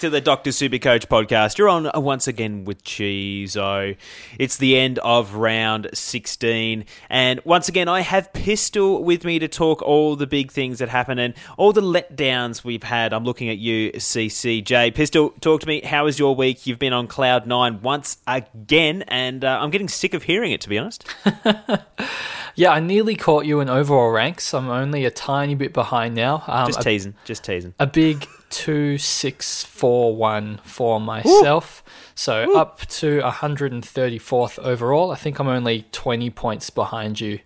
Back to the Dr. Supercoach podcast. You're on once again with Chizo. It's the end of round 16. And once again, I have Pistol with me to talk all the big things that happen and all the letdowns we've had. I'm looking at you, CCJ. Pistol, talk to me. How was your week? You've been on Cloud 9 once again, and uh, I'm getting sick of hearing it, to be honest. Yeah, I nearly caught you in overall ranks. I'm only a tiny bit behind now. Um, just a, teasing. Just teasing. a big two six four one for myself. So up to 134th overall. I think I'm only 20 points behind you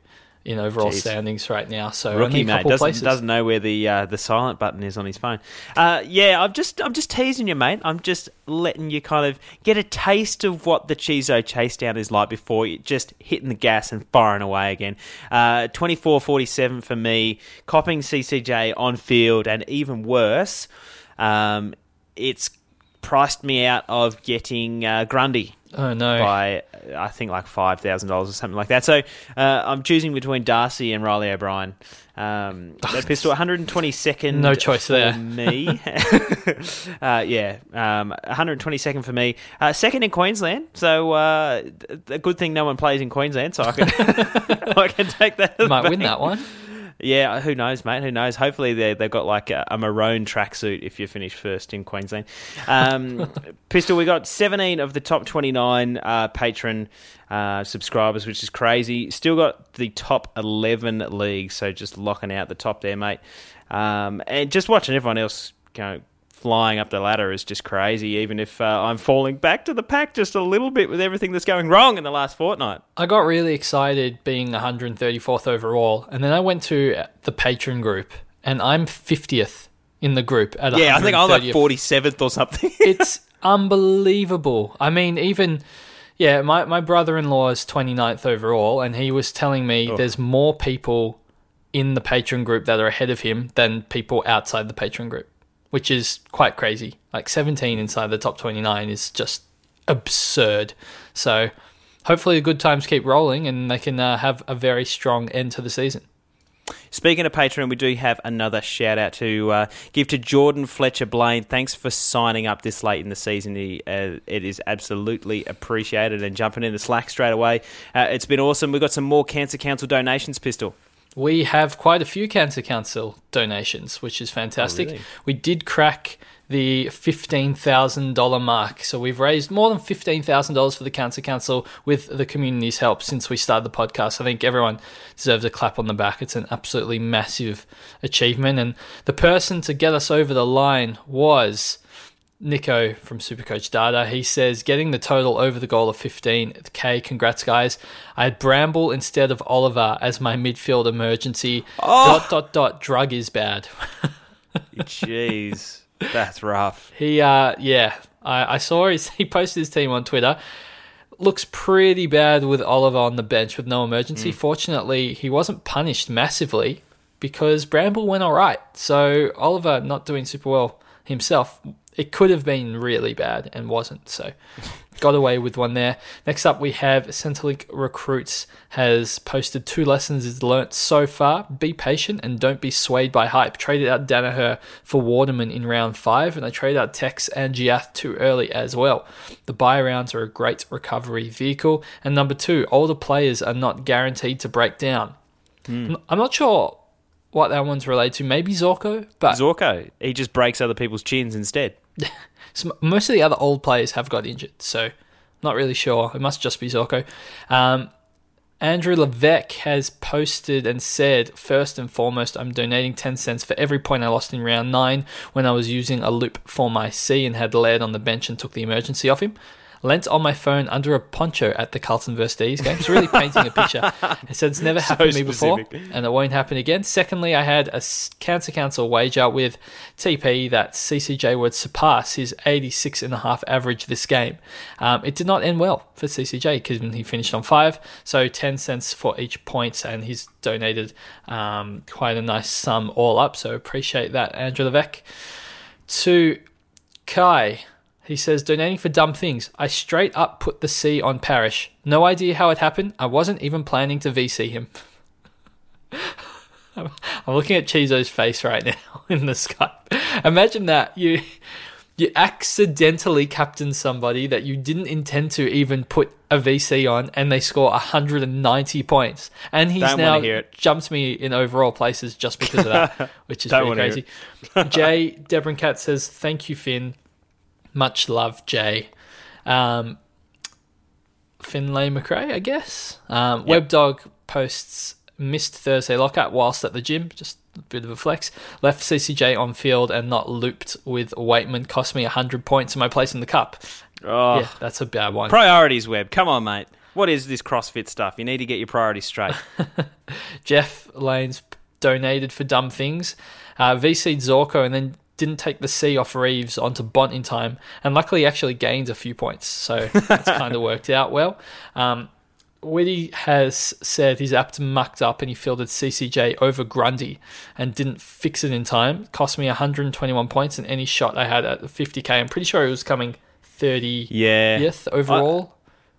in overall Jeez. standings right now. So only Rookie a mate doesn't, doesn't know where the uh, the silent button is on his phone. Uh, yeah, I'm just I'm just teasing you, mate. I'm just letting you kind of get a taste of what the Chizo chase down is like before you just hitting the gas and firing away again. Uh, 24-47 for me, copping CCJ on field, and even worse, um, it's priced me out of getting uh, Grundy Oh no. by I think like five thousand dollars or something like that. So uh, I'm choosing between Darcy and Riley O'Brien. Um, that pistol 122nd. No choice for there. me. uh, yeah, um, 122nd for me. Uh, second in Queensland. So uh, a good thing no one plays in Queensland. So I can I can take that. Might win that one. Yeah, who knows, mate? Who knows? Hopefully, they they've got like a, a maroon tracksuit if you finish first in Queensland. Um, Pistol, we got 17 of the top 29 uh, Patreon uh, subscribers, which is crazy. Still got the top 11 leagues, so just locking out the top there, mate. Um, and just watching everyone else go flying up the ladder is just crazy. Even if uh, I'm falling back to the pack just a little bit with everything that's going wrong in the last fortnight. I got really excited being 134th overall, and then I went to the Patreon group, and I'm 50th in the group at Yeah, I think I'm like 47th or something. it's unbelievable. I mean, even yeah, my my brother-in-law is 29th overall, and he was telling me there's more people in the Patreon group that are ahead of him than people outside the Patreon group, which is quite crazy. Like 17 inside the top 29 is just absurd. So hopefully the good times keep rolling, and they can uh, have a very strong end to the season. Speaking of Patreon, we do have another shout out to uh, give to Jordan Fletcher Blaine. Thanks for signing up this late in the season. He, uh, it is absolutely appreciated and jumping in the slack straight away. Uh, it's been awesome. We've got some more Cancer Council donations, Pistol. We have quite a few Cancer Council donations, which is fantastic. Oh, really? We did crack the $15,000 mark. So we've raised more than $15,000 for the Cancer Council with the community's help since we started the podcast. I think everyone deserves a clap on the back. It's an absolutely massive achievement. And the person to get us over the line was Nico from Supercoach Data. He says, getting the total over the goal of 15k. Congrats, guys. I had Bramble instead of Oliver as my midfield emergency. Dot, dot, dot. Drug is bad. Jeez, that's rough. He, uh, yeah, I, I saw his, he posted his team on Twitter. Looks pretty bad with Oliver on the bench with no emergency. Fortunately, he wasn't punished massively because Bramble went all right. So Oliver not doing super well himself. It could have been really bad and wasn't. So got away with one there. Next up, we have Centrelink Recruits has posted two lessons he's learnt so far. Be patient and don't be swayed by hype. Traded out Danaher for Waterman in round five, and I traded out Tex and Giath too early as well. The buy rounds are a great recovery vehicle. And number two, older players are not guaranteed to break down. Hmm. I'm not sure what that one's related to. Maybe Zorko, but Zorko, he just breaks other people's chins instead. most of the other old players have got injured, so not really sure. It must just be Zorko. Um, Andrew Levesque has posted and said, first and foremost, I'm donating 10 cents for every point I lost in round 9 when I was using a loop for my C and had Laird on the bench and took the emergency off him. Lent on my phone under a poncho at the Carlton vs. D's game. It's really painting a picture. It said it's never happened to me before and it won't happen again. Secondly, I had a Cancer Council wager with TP that CCJ would surpass his 86 and a half average this game. Um, it did not end well for CCJ because he finished on five, so 10 cents for each point, and he's donated um, quite a nice sum all up. So appreciate that, Andrew Levesque. To Kai. He says, donating for dumb things. I straight up put the C on Parish. No idea how it happened. I wasn't even planning to VC him. I'm looking at Chizo's face right now in the Skype. Imagine that you you accidentally captain somebody that you didn't intend to even put a VC on, and they score 190 points, and he's Don't now jumped me in overall places just because of that, which is Don't pretty wanna crazy. Jay Debrincat says, "Thank you, Finn. Much love, Jay." Um, Finlay McRae, I guess. Um, WebDog posts missed Thursday lockout whilst at the gym. Just a bit of a flex. Left CCJ on field and not looped with Waitman. Cost me 100 points in my place in the cup. Oh, Yeah, that's a bad one. priorities, Web. Come on, mate. What is this CrossFit stuff? You need to get your priorities straight. Jeff Lanes donated for dumb things. Uh, VC'd Zorko and then didn't take the C off Reeves onto Bont in time, and luckily actually gained a few points, so that's kind of worked out well. Um, Whitty has said his apt mucked up and he fielded CCJ over Grundy and didn't fix it in time. Cost me 121 points and any shot I had at 50k. I'm pretty sure it was coming 30th Yeah. overall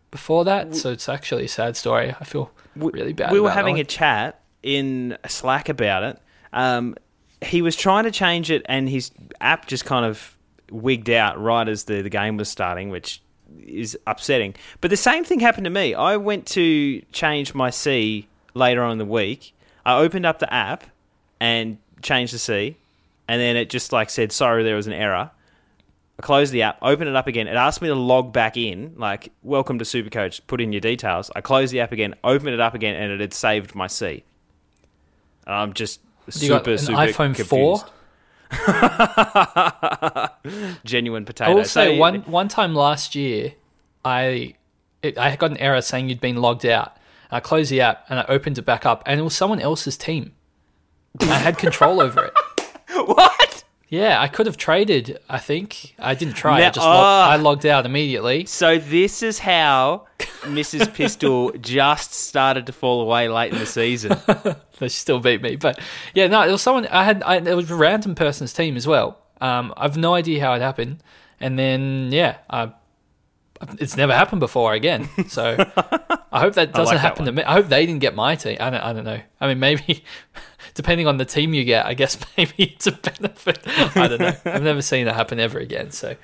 before that, so it's actually a sad story. I feel really bad. we were having a chat in Slack about it. Um, he was trying to change it, and his app just kind of wigged out right as the, the game was starting, which is upsetting. But the same thing happened to me. I went to change my C later on in the week. I opened up the app and changed the C, and then it just like said, "Sorry, there was an error." I closed the app, opened it up again. It asked me to log back in, like, welcome to Supercoach, put in your details. I closed the app again, opened it up again, and it had saved my C. And I'm just super, an super iPhone confused. 4? Genuine potato. I will say So- one one time last year, I it, I got an error saying you'd been logged out. I closed the app and I opened it back up, and it was someone else's team. I had control over it. What? Yeah, I could have traded. I think I didn't try. I Now- just log- ah. I logged out immediately. So this is how Mrs. Pistol just started to fall away late in the season. They still beat me, but yeah, no, it was someone I had. I, it was a random person's team as well. Um, I've no idea how it happened, and then yeah, I, it's never happened before again. So I hope that doesn't that happen to me. I hope they didn't get my team. I don't. I don't know. I mean, maybe depending on the team you get, I guess maybe it's a benefit. I don't know. I've never seen that happen ever again. So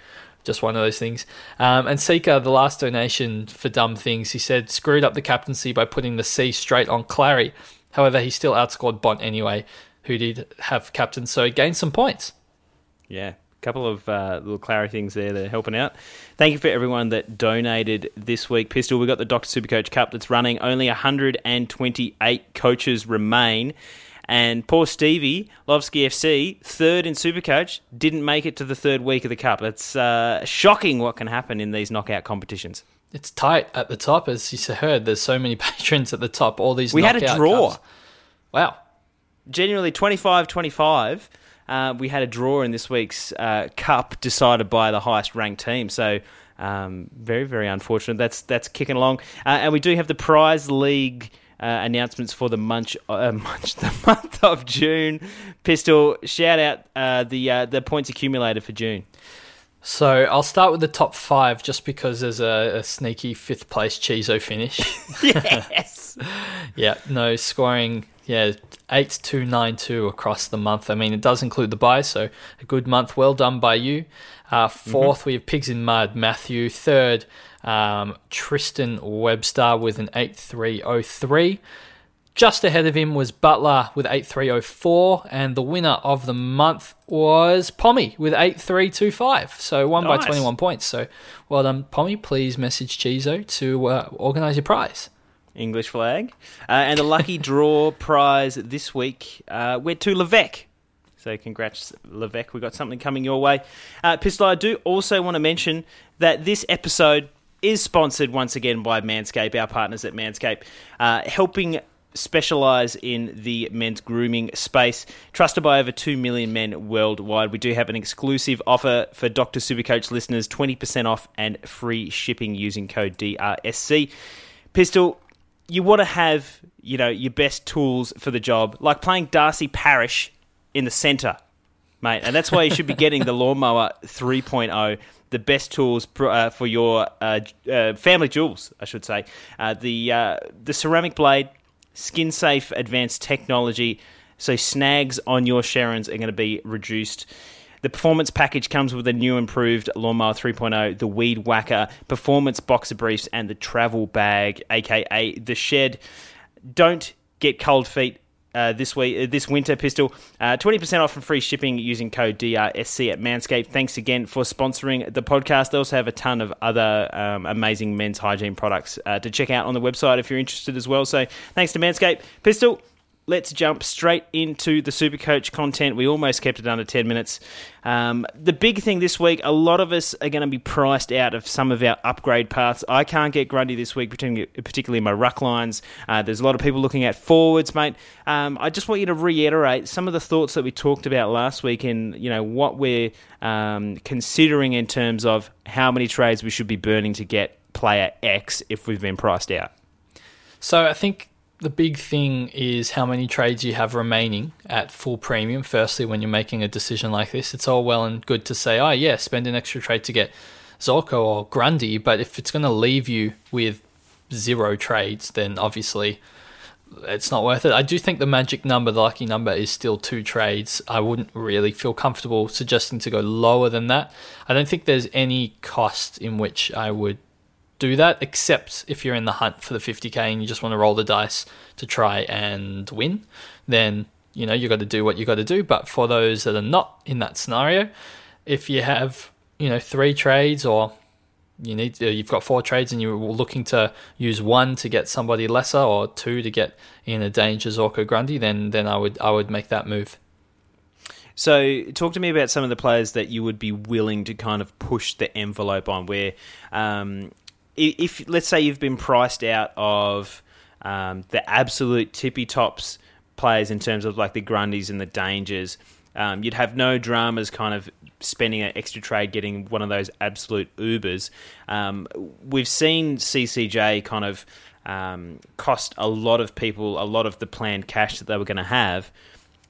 just one of those things. Um, and Seeker, the last donation for dumb things, he said screwed up the captaincy by putting the C straight on Clarry. However, he still outscored Bont anyway, who did have captain, so he gained some points. Yeah, a couple of uh, little clarity things there that are helping out. Thank you for everyone that donated this week. Pistol, we got the Dr. Supercoach Cup that's running. Only 128 coaches remain. And poor Stevie, Lovsky FC, third in Supercoach, didn't make it to the third week of the Cup. It's uh, shocking what can happen in these knockout competitions. It's tight at the top, as you heard. There's so many patrons at the top. All these we had a draw. Cups. Wow. Genuinely 25 25. Uh, we had a draw in this week's uh, cup decided by the highest ranked team. So um, very very unfortunate. That's that's kicking along, uh, and we do have the prize league. Uh, announcements for the munch, uh, munch, the month of June. Pistol, shout out uh, the the points accumulated for June. So I'll start with the top five, just because there's a, a sneaky fifth place Chizo finish. yes. yeah. No scoring yeah, 8292 across the month. I mean, it does include the buy, so a good month. Well done by you. Uh, 4th mm-hmm. we have Pigs in Mud, Matthew. Third, um, Tristan Webster with an 8303. Just ahead of him was Butler with 8304, and the winner of the month was Pommy with 8325. So won nice. by 21 points. So well done, Pommy. Please message Chizo to uh, organise your prize. English flag. Uh, and the lucky draw prize this week uh, went to Levesque. So congrats, Levesque. We've got something coming your way. Uh, Pistol, I do also want to mention that this episode is sponsored once again by Manscaped, our partners at Manscaped, uh, helping specialize in the men's grooming space. Trusted by over 2 million men worldwide. We do have an exclusive offer for Dr. Supercoach listeners 20% off and free shipping using code DRSC. Pistol, you want to have you know your best tools for the job, like playing Darcy Parish in the centre, mate, and that's why you should be getting the Lawnmower 3.0 the best tools uh, for your uh, uh, family jewels, I should say. Uh, the uh, the ceramic blade, skin safe, advanced technology, so snags on your Sharons are going to be reduced. The performance package comes with a new improved Lawnmower 3.0, the Weed Whacker, performance boxer briefs, and the travel bag, aka the Shed. Don't get cold feet. Uh, this week, uh, this winter pistol, uh, 20% off and free shipping using code DRSC at Manscaped. Thanks again for sponsoring the podcast. They also have a ton of other um, amazing men's hygiene products uh, to check out on the website if you're interested as well. So thanks to Manscaped. Pistol, let's jump straight into the Supercoach content. We almost kept it under 10 minutes. Um, the big thing this week, a lot of us are going to be priced out of some of our upgrade paths. I can't get Grundy this week, particularly my ruck lines. Uh, there's a lot of people looking at forwards, mate. Um, I just want you to reiterate some of the thoughts that we talked about last week and, you know, what we're um, considering in terms of how many trades we should be burning to get player X if we've been priced out. So I think the big thing is how many trades you have remaining at full premium. Firstly, when you're making a decision like this, it's all well and good to say, oh, yeah, spend an extra trade to get Zorko or Grundy, but if it's going to leave you with zero trades, then obviously it's not worth it. I do think the magic number, the lucky number, is still two trades. I wouldn't really feel comfortable suggesting to go lower than that. I don't think there's any cost in which I would do that, except if you're in the hunt for the 50k and you just want to roll the dice to try and win, then you know you got to do what you got to do. But for those that are not in that scenario, if you have you know three trades or you need to, you've got four trades and you're looking to use one to get somebody lesser or two to get in a danger Zorko Grundy, then then I would I would make that move. So, talk to me about some of the players that you would be willing to kind of push the envelope on, where um, if let's say you've been priced out of um, the absolute tippy tops players in terms of like the Grundys and the Dangers, um, you'd have no dramas kind of spending an extra trade getting one of those absolute Ubers. Um, we've seen CCJ kind of um, cost a lot of people a lot of the planned cash that they were going to have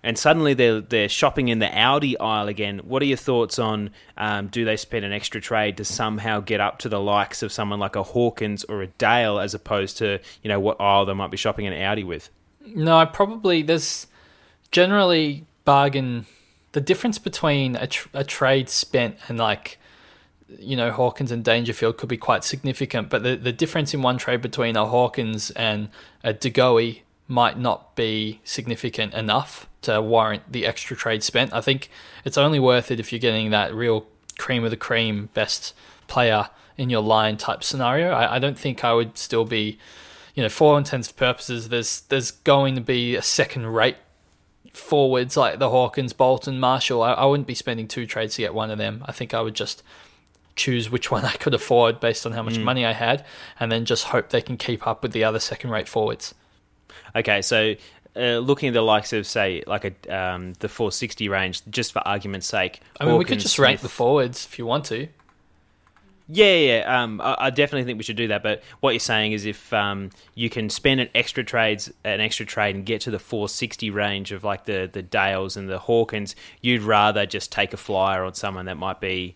and suddenly they're they're shopping in the Aldi aisle again. What are your thoughts on um, do they spend an extra trade to somehow get up to the likes of someone like a Hawkins or a Dale as opposed to you know what aisle they might be shopping in Aldi with? No, I probably there's generally bargain. The difference between a, tr- a trade spent and like you know Hawkins and Dangerfield could be quite significant, but the the difference in one trade between a Hawkins and a De might not be significant enough to warrant the extra trade spent. I think it's only worth it if you're getting that real cream of the cream best player in your line type scenario. I, I don't think I would still be, you know, for all intents purposes, there's there's going to be a second rate forwards like the Hawkins, Bolton, Marshall. I, I wouldn't be spending two trades to get one of them. I think I would just choose which one I could afford based on how much mm. money I had, and then just hope they can keep up with the other second rate forwards. Okay, so uh, looking at the likes of say like a um, the 460 range, just for argument's sake. I mean, Hawkins, we could just rank the forwards if you want to. Yeah, yeah. Um, I, I, definitely think we should do that. But what you're saying is, if um, you can spend an extra trades, an extra trade, and get to the 460 range of like the the Dales and the Hawkins, you'd rather just take a flyer on someone that might be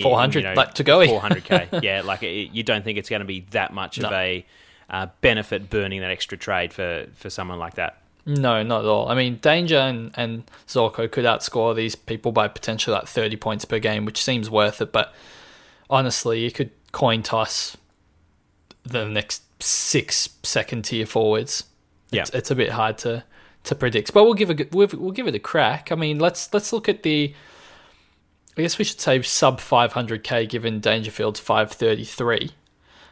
400 you know, like to go 400k. yeah, like it, you don't think it's going to be that much no. of a uh, benefit burning that extra trade for for someone like that. No, not at all. I mean, Danger and, and Zorko could outscore these people by potentially like 30 points per game, which seems worth it. But honestly, you could coin toss the next six second tier forwards. Yeah, it's, it's a bit hard to to predict, but we'll give a we'll, we'll give it a crack. I mean, let's let's look at the. I guess we should say sub 500k given Dangerfield's 533.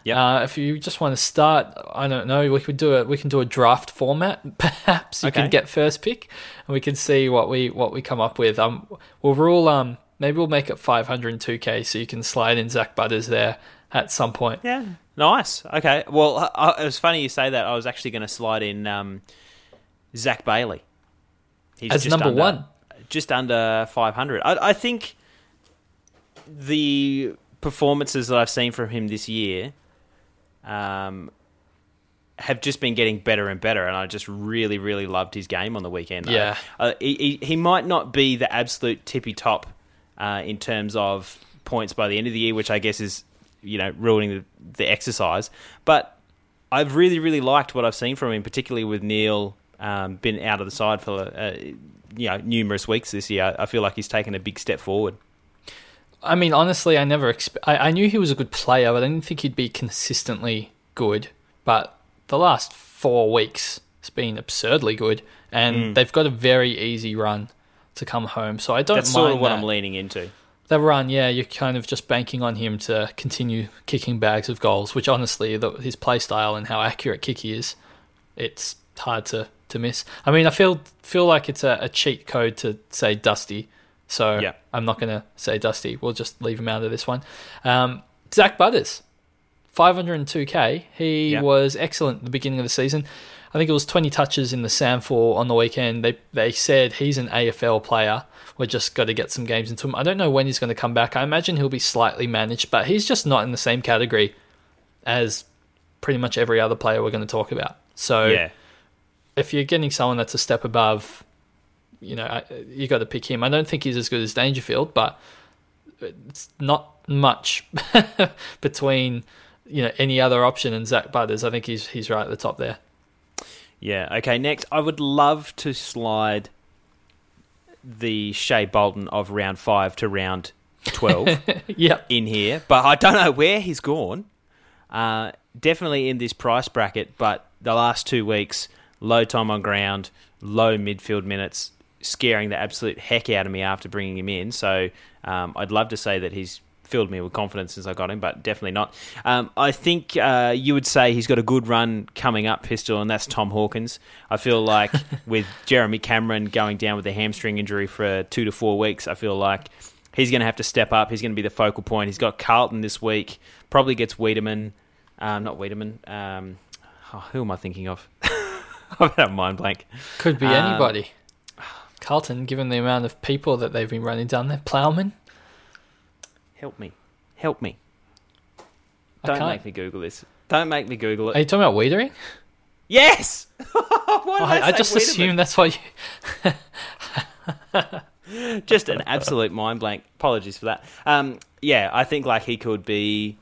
Yeah. Uh, if you just want to start, I don't know, we could do a we can do a draft format. Perhaps you okay. can get first pick, and we can see what we what we come up with. Um, we'll rule um maybe we'll make it 502k so you can slide in Zak Butters there at some point. Yeah. Nice. Okay. Well, I, it was funny you say that. I was actually going to slide in um, Zac Bailey. He's As number under, one. Just under 500. I, I think the performances that I've seen from him this year um, have just been getting better and better, and I just really, really loved his game on the weekend. Yeah, uh, he, he, he might not be the absolute tippy top uh, in terms of points by the end of the year, which I guess is you know ruining the, the exercise. But I've really, really liked what I've seen from him, particularly with Neil um, been out of the side for uh, you know numerous weeks this year. I feel like he's taken a big step forward. I mean, honestly, I never expe- I, I knew he was a good player, but I didn't think he'd be consistently good. But the last four weeks, it's been absurdly good, and mm. they've got a very easy run to come home. So I don't. That's sort of what that. I'm leaning into. The run, yeah, you're kind of just banking on him to continue kicking bags of goals. Which honestly, the, his play style and how accurate kick he is, it's hard to, to miss. I mean, I feel feel like it's a, a cheat code to say Dusty so yeah. I'm not going to say Dusty. We'll just leave him out of this one. Um, Zak Butters, 502k. He yeah. was excellent at the beginning of the season. I think it was 20 touches in the SANFL on the weekend. They they said he's an AFL player. We're just got to get some games into him. I don't know when he's going to come back. I imagine he'll be slightly managed, but he's just not in the same category as pretty much every other player we're going to talk about. So yeah. if you're getting someone that's a step above you know, you got to pick him. I don't think he's as good as Dangerfield, but it's not much between you know any other option and Zak Butters. I think he's he's right at the top there. Yeah. Okay. Next, I would love to slide the Shai Bolton of round five to round twelve. yep. In here, but I don't know where he's gone. Uh, definitely in this price bracket, but the last two weeks, low time on ground, low midfield minutes, scaring the absolute heck out of me after bringing him in. So um, I'd love to say that he's filled me with confidence since I got him, but definitely not. Um, I think uh, you would say he's got a good run coming up, Pistol, and that's Tom Hawkins. I feel like with Jeremy Cameron going down with a hamstring injury for two to four weeks, I feel like he's going to have to step up. He's going to be the focal point. He's got Carlton this week, probably gets Weideman. Um, not Weideman. Um, oh, who am I thinking of? I've had a mind blank. Could be um, anybody. Carlton, given the amount of people that they've been running down there. Plowman? Help me. Help me. Don't make me Google this. Don't make me Google it. Are you talking about Weitering? Yes! oh, I, I, just assume that's why you. just an absolute mind blank. Apologies for that. Um, yeah, I think like he could be.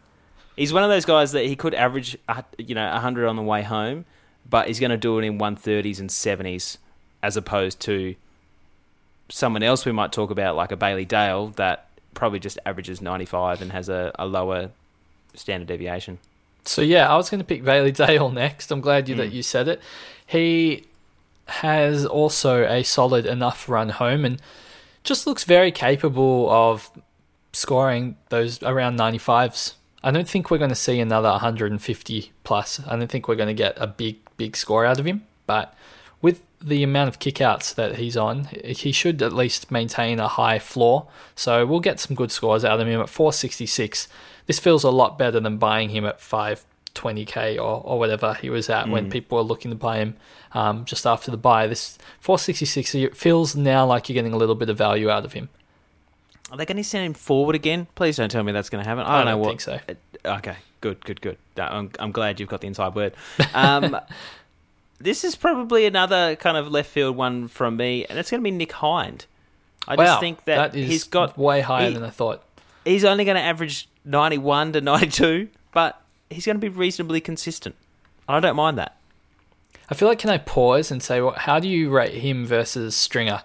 He's one of those guys that he could average, you know, hundred on the way home, but he's going to do it in one thirties and seventies, as opposed to someone else we might talk about, like a Bailey Dale, that probably just averages 95 and has a, a lower standard deviation. So yeah, I was going to pick Bailey Dale next. I'm glad you mm. that you said it. He has also a solid enough run home and just looks very capable of scoring those around 95s. I don't think we're going to see another 150 plus. I don't think we're going to get a big, big score out of him. But with the amount of kickouts that he's on, he should at least maintain a high floor. So we'll get some good scores out of him at 466. This feels a lot better than buying him at 520k or, or whatever he was at mm. when people were looking to buy him um, just after the buy. This 466 it feels now like you're getting a little bit of value out of him. Are they going to send him forward again? Please don't tell me that's going to happen. I don't, I don't know what. think so. Okay, good, good, good. I'm, I'm glad you've got the inside word. Um, this is probably another kind of left field one from me, and it's going to be Nick Hind. I wow, just think that, that he's got way higher he, than I thought. He's only going to average 91 to 92, but he's going to be reasonably consistent. I don't mind that. I feel like can I pause and say, well, how do you rate him versus Stringer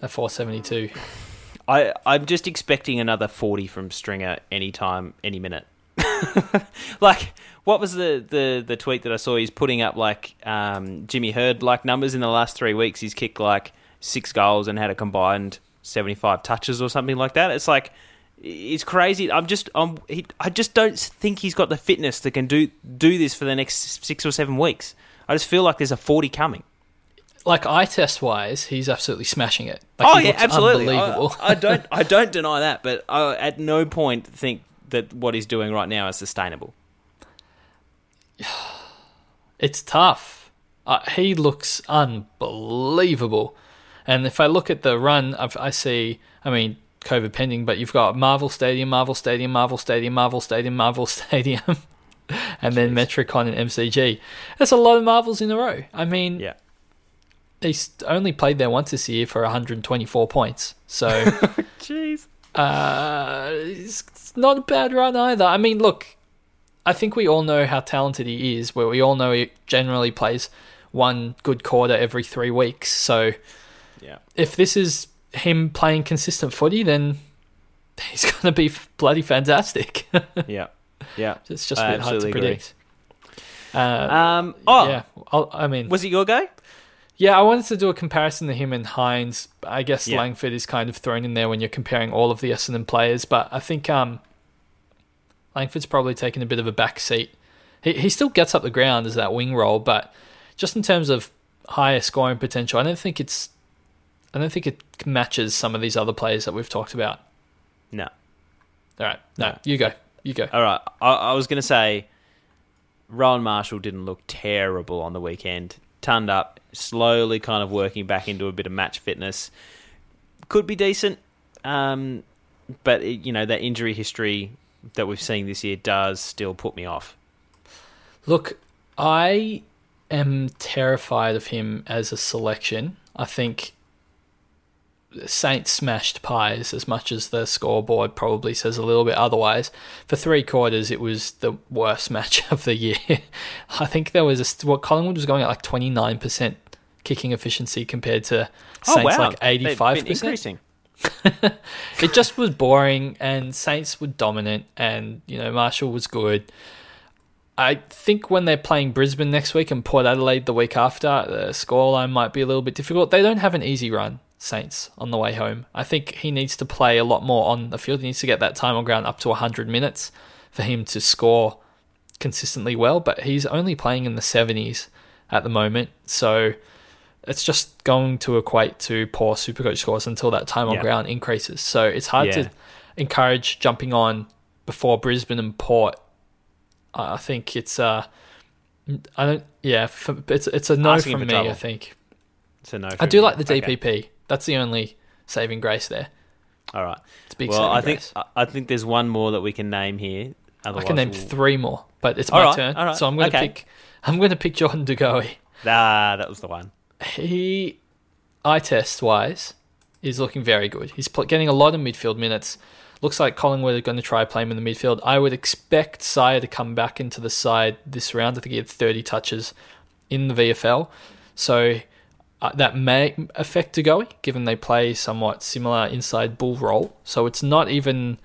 at 472? I I'm just expecting another 40 from Stringer anytime, any minute. like what was the, the the tweet that I saw? He's putting up like um, Jimmy Hird like numbers in the last three weeks. He's kicked like six goals and had a combined 75 touches or something like that. It's like it's crazy. I'm just I'm, he, I just don't think he's got the fitness that can do do this for the next six or seven weeks. I just feel like there's a 40 coming. Like eye test wise, he's absolutely smashing it. Like, oh yeah, absolutely. I, I, don't I don't deny that, but I at no point think that what he's doing right now is sustainable. It's tough. Uh, he looks unbelievable. And if I look at the run, I've, I see, I mean, COVID pending, but you've got Marvel Stadium, Marvel Stadium, Marvel Stadium, Marvel Stadium, Marvel Stadium, and then Metricon and MCG. That's a lot of Marvels in a row. I mean, yeah. he's only played there once this year for 124 points. So, jeez. Uh, it's not a bad run either. I mean, look, I think we all know how talented he is. Where we all know he generally plays one good quarter every three weeks. So, yeah, if this is him playing consistent footy, then he's going to be bloody fantastic. yeah, yeah, it's just a bit hard to predict. Uh, um, oh, yeah. I'll, i mean, was it your go? Yeah, I wanted to do a comparison to him and Hynes. I guess yeah. Langford is kind of thrown in there when you're comparing all of the Essendon players, but I think um, Langford's probably taken a bit of a back seat. He he still gets up the ground as that wing role, but just in terms of higher scoring potential, I don't think it's I don't think it matches some of these other players that we've talked about. No. All right. No, you go. You go. All right. I, I was going to say Rowan Marshall didn't look terrible on the weekend. Turned up, slowly kind of working back into a bit of match fitness. Could be decent, um, but it, you know that injury history that we've seen this year does still put me off. Look, I am terrified of him as a selection. I think Saints smashed pies as much as the scoreboard probably says a little bit otherwise. For three quarters, it was the worst match of the year. I think there was a what Collingwood was going at like twenty nine percent kicking efficiency compared to oh, Saints wow. like eighty five percent. it just was boring, and Saints were dominant, and you know Marshall was good. I think when they're playing Brisbane next week and Port Adelaide the week after, the scoreline might be a little bit difficult. They don't have an easy run. Saints on the way home. I think he needs to play a lot more on the field. He needs to get that time on ground up to 100 minutes for him to score consistently well, but he's only playing in the 70s at the moment. So it's just going to equate to poor supercoach scores until that time on yeah. ground increases. So it's hard yeah. to encourage jumping on before Brisbane and Port. I think it's uh I don't yeah, it's it's a no Asking from me, trouble. I think. It's a no. I do like the DPP. Okay. That's the only saving grace there. All right. It's big. Well, I grace. think I think there's one more that we can name here. Otherwise I can name we'll... three more, but it's my right, turn. So I'm going to okay. pick. I'm going to pick Jordan Goey. Ah, that was the one. He, eye test wise, is looking very good. He's getting a lot of midfield minutes. Looks like Collingwood are going to try play him in the midfield. I would expect Sire to come back into the side this round. I think he had 30 touches in the VFL. So uh, that may affect De given they play somewhat similar inside bull role. So it's not even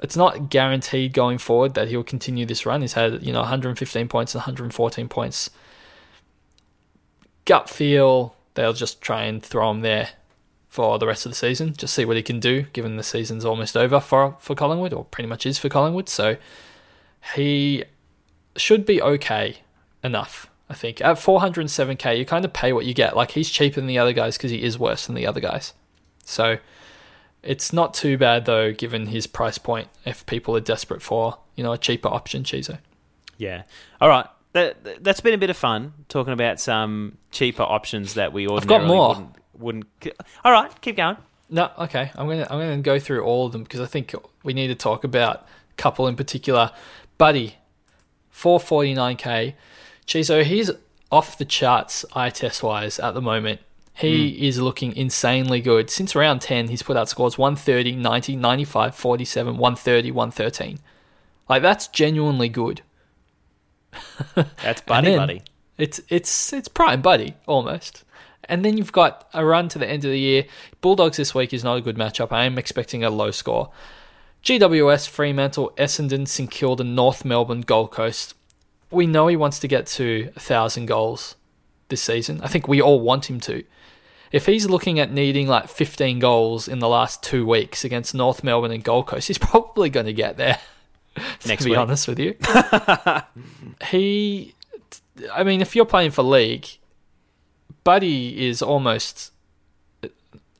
it's not guaranteed going forward that he'll continue this run. He's had you know 115 points and 114 points gut feel, they'll just try and throw him there for the rest of the season. Just see what he can do, given the season's almost over for for Collingwood, or pretty much is for Collingwood. So he should be okay enough. I think at 407k, you kind of pay what you get. Like he's cheaper than the other guys because he is worse than the other guys. So it's not too bad though, given his price point. If people are desperate for you know a cheaper option, Chizo. Yeah. All right. That that's been a bit of fun talking about some cheaper options that we ordinarily got more. wouldn't. wouldn't. All right, keep going. No, okay. I'm gonna I'm gonna go through all of them because I think we need to talk about a couple in particular. Buddy, 449k. Chizo, he's off the charts eye test wise at the moment. He Hmm. is looking insanely good. Since round 10, he's put out scores 130, 90, 95, 47, 130, 113. Like that's genuinely good. That's buddy buddy. It's it's it's prime buddy almost. And then you've got a run to the end of the year. Bulldogs this week is not a good matchup. I am expecting a low score. GWS, Fremantle, Essendon, St Kilda, North Melbourne, Gold Coast. We know he wants to get to a thousand goals this season. I think we all want him to. If he's looking at needing like 15 goals in the last two weeks against North Melbourne and Gold Coast, he's probably going to get there. to be week. honest with you, he. I mean, if you're playing for league, Buddy is almost.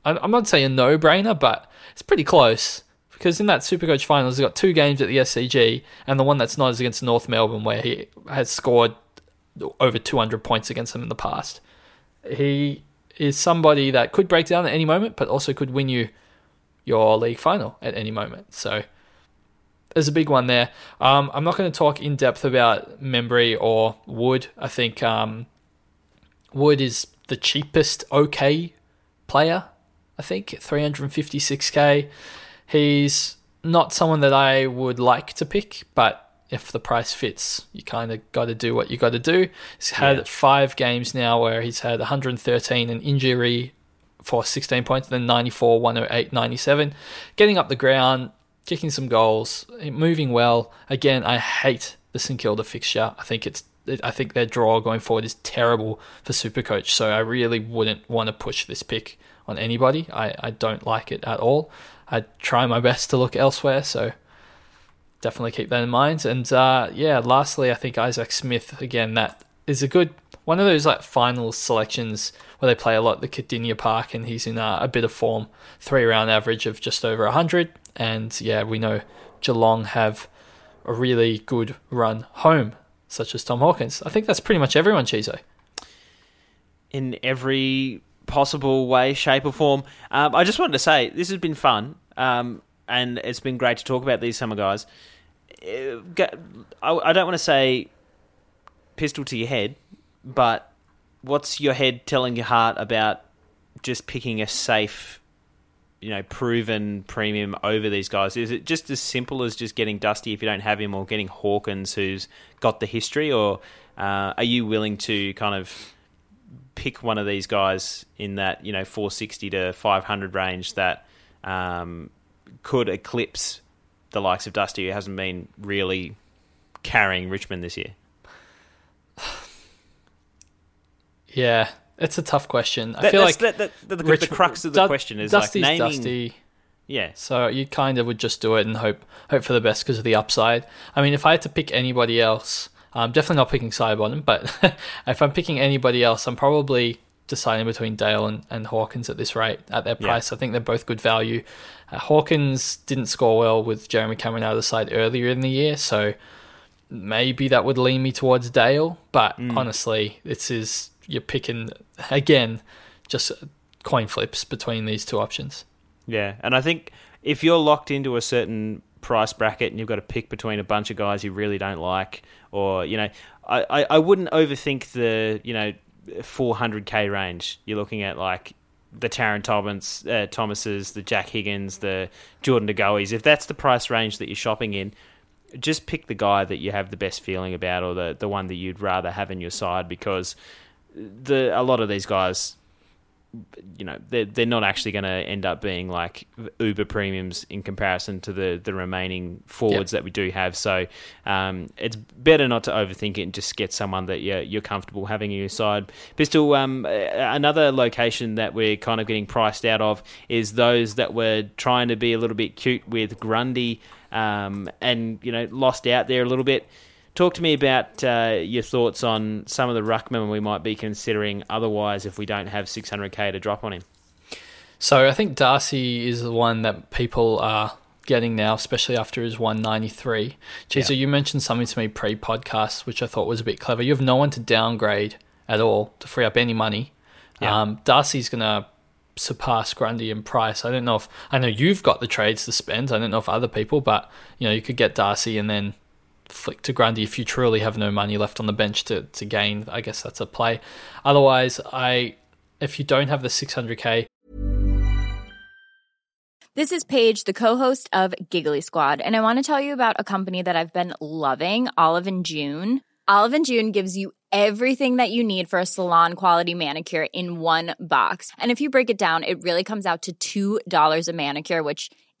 I'm not saying a no-brainer, but it's pretty close because in that Supercoach finals, he's got two games at the SCG, and the one that's not is against North Melbourne, where he has scored over 200 points against them in the past. He is somebody that could break down at any moment, but also could win you your league final at any moment. So there's a big one there. Um, I'm not going to talk in depth about Membrey or Wood. I think um, Wood is the cheapest okay player. I think 356k. He's not someone that I would like to pick, but if the price fits, you kind of got to do what you got to do. He's had Yeah. five games now where he's had 113 an injury for 16 points, then 94, 108, 97. Getting up the ground, kicking some goals, moving well. Again, I hate the St Kilda fixture. I think it's I think their draw going forward is terrible for Supercoach. So I really wouldn't want to push this pick on anybody. I, I don't like it at all. I try my best to look elsewhere. So definitely keep that in mind. And uh, yeah, lastly, I think Isaac Smith again. That is a good one of those like final selections where they play a lot the Kardinia Park, and he's in uh, a bit of form. Three round average of just over hundred, and yeah, we know Geelong have a really good run home, such as Tom Hawkins. I think that's pretty much everyone, Chizo. in every possible way, shape, or form. Um, I just wanted to say this has been fun, um, and it's been great to talk about these summer guys. Uh, I, I don't want to say pistol to your head, but what's your head telling your heart about just picking a safe, you know, proven premium over these guys? Is it just as simple as just getting Dusty if you don't have him, or getting Hawkins who's got the history, or uh, are you willing to kind of pick one of these guys in that you know 460 to 500 range that um, could eclipse the likes of Dusty, who hasn't been really carrying Richmond this year. Yeah, it's a tough question. I That- feel like that- that- the, the Rich- crux of the Du- question is Dusty's like naming. Dusty. Yeah, So you kind of would just do it and hope hope for the best because of the upside. I mean, if I had to pick anybody else, I'm definitely not picking Sidebottom, but if I'm picking anybody else, I'm probably deciding between Dale and, and Hawkins at this rate, at their Yeah. price. I think they're both good value. Uh, Hawkins didn't score well with Jeremy Cameron out of the side earlier in the year, so maybe that would lean me towards Dale. But Mm. honestly, this is you're picking again, just coin flips between these two options. yeah, and I think if you're locked into a certain price bracket and you've got to pick between a bunch of guys you really don't like, or you know, I, I, I wouldn't overthink the you know 400k range. You're looking at like the Tarryn Thomas, uh, Thomases, the Jack Higgins, the Jordan DeGoey's. If that's the price range that you're shopping in, just pick the guy that you have the best feeling about, or the the one that you'd rather have in your side, because the a lot of these guys you know they're they're not actually going to end up being like uber premiums in comparison to the the remaining forwards yep. that we do have. So um, it's better not to overthink it and just get someone that you're you're comfortable having in your side. Pistol. Um, another location that we're kind of getting priced out of is those that were trying to be a little bit cute with Grundy um, and you know lost out there a little bit. Talk to me about uh, your thoughts on some of the ruckmen we might be considering otherwise if we don't have 600k to drop on him. So I think Darcy is the one that people are getting now, especially after his 193. Geez, yeah. so you mentioned something to me pre-podcast, which I thought was a bit clever. You have no one to downgrade at all to free up any money. Yeah. Um, Darcy's going to surpass Grundy in price. I don't know if I know you've got the trades to spend. I don't know if other people, but you know you could get Darcy and then flick to Grundy if you truly have no money left on the bench to, to gain. I guess that's a play. Otherwise, I if you don't have the 600k. This is Paige, the co-host of Giggly Squad, and I want to tell you about a company that I've been loving, Olive and June. Olive and June gives you everything that you need for a salon quality manicure in one box. And if you break it down, it really comes out to $2 a manicure, which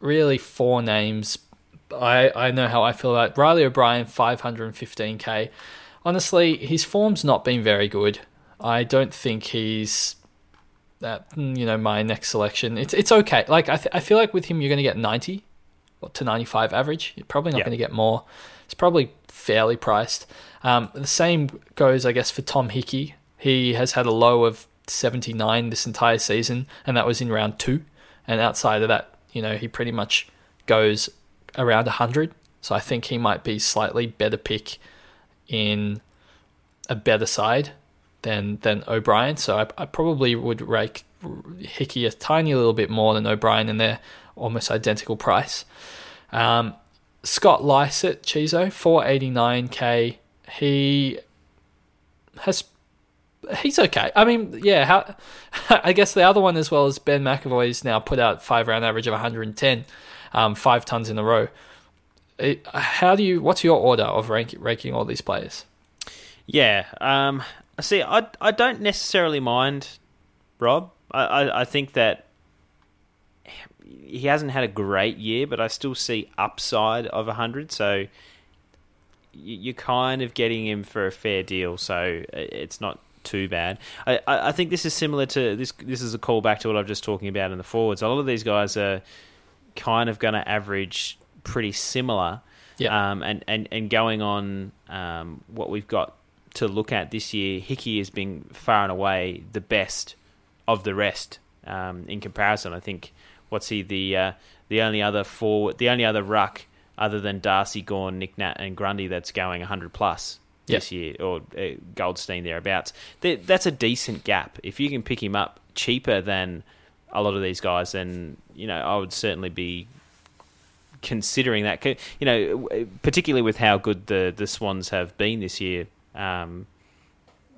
really four names. I, I know how I feel about Riley O'Brien, 515k. Honestly, his form's not been very good. I don't think he's that you know my next selection. It's it's okay. Like I th- I feel like with him you're going to get 90 to 95 average. You're probably not going to get more. It's probably fairly priced. Um, the same goes, I guess, for Tom Hickey. He has had a low of 79 this entire season, and that was in round two. And outside of that, you know, he pretty much goes around 100. So I think he might be slightly better pick in a better side than than O'Brien. So I, I probably would rake Hickey a tiny little bit more than O'Brien, and they're almost identical price. Um, Scott Lycett, Chizo, 489k. He has he's okay. I mean, yeah. How, I guess the other one as well as Ben McEvoy's now put out five round average of 110, um, five tons in a row. It, how do you? What's your order of rank, ranking all these players? Yeah. Um. See, I I don't necessarily mind Rob. I, I, I think that he hasn't had a great year, but I still see upside of 100. So you're kind of getting him for a fair deal. So it's not too bad. I, I think this is similar to this. This is a callback to what I'm just talking about in the forwards. A lot of these guys are kind of going to average pretty similar. Yeah. Um, and, and, and going on um, what we've got to look at this year, Hickey has been far and away the best of the rest um, in comparison. I think what's he the uh, the only other forward, the only other ruck other than Darcy, Gawn, Nick Nat, and Grundy that's going 100 plus yep. this year, or uh, Goldstein thereabouts. That's a decent gap. If you can pick him up cheaper than a lot of these guys, then you know I would certainly be considering that. You know, particularly with how good the the Swans have been this year. Um,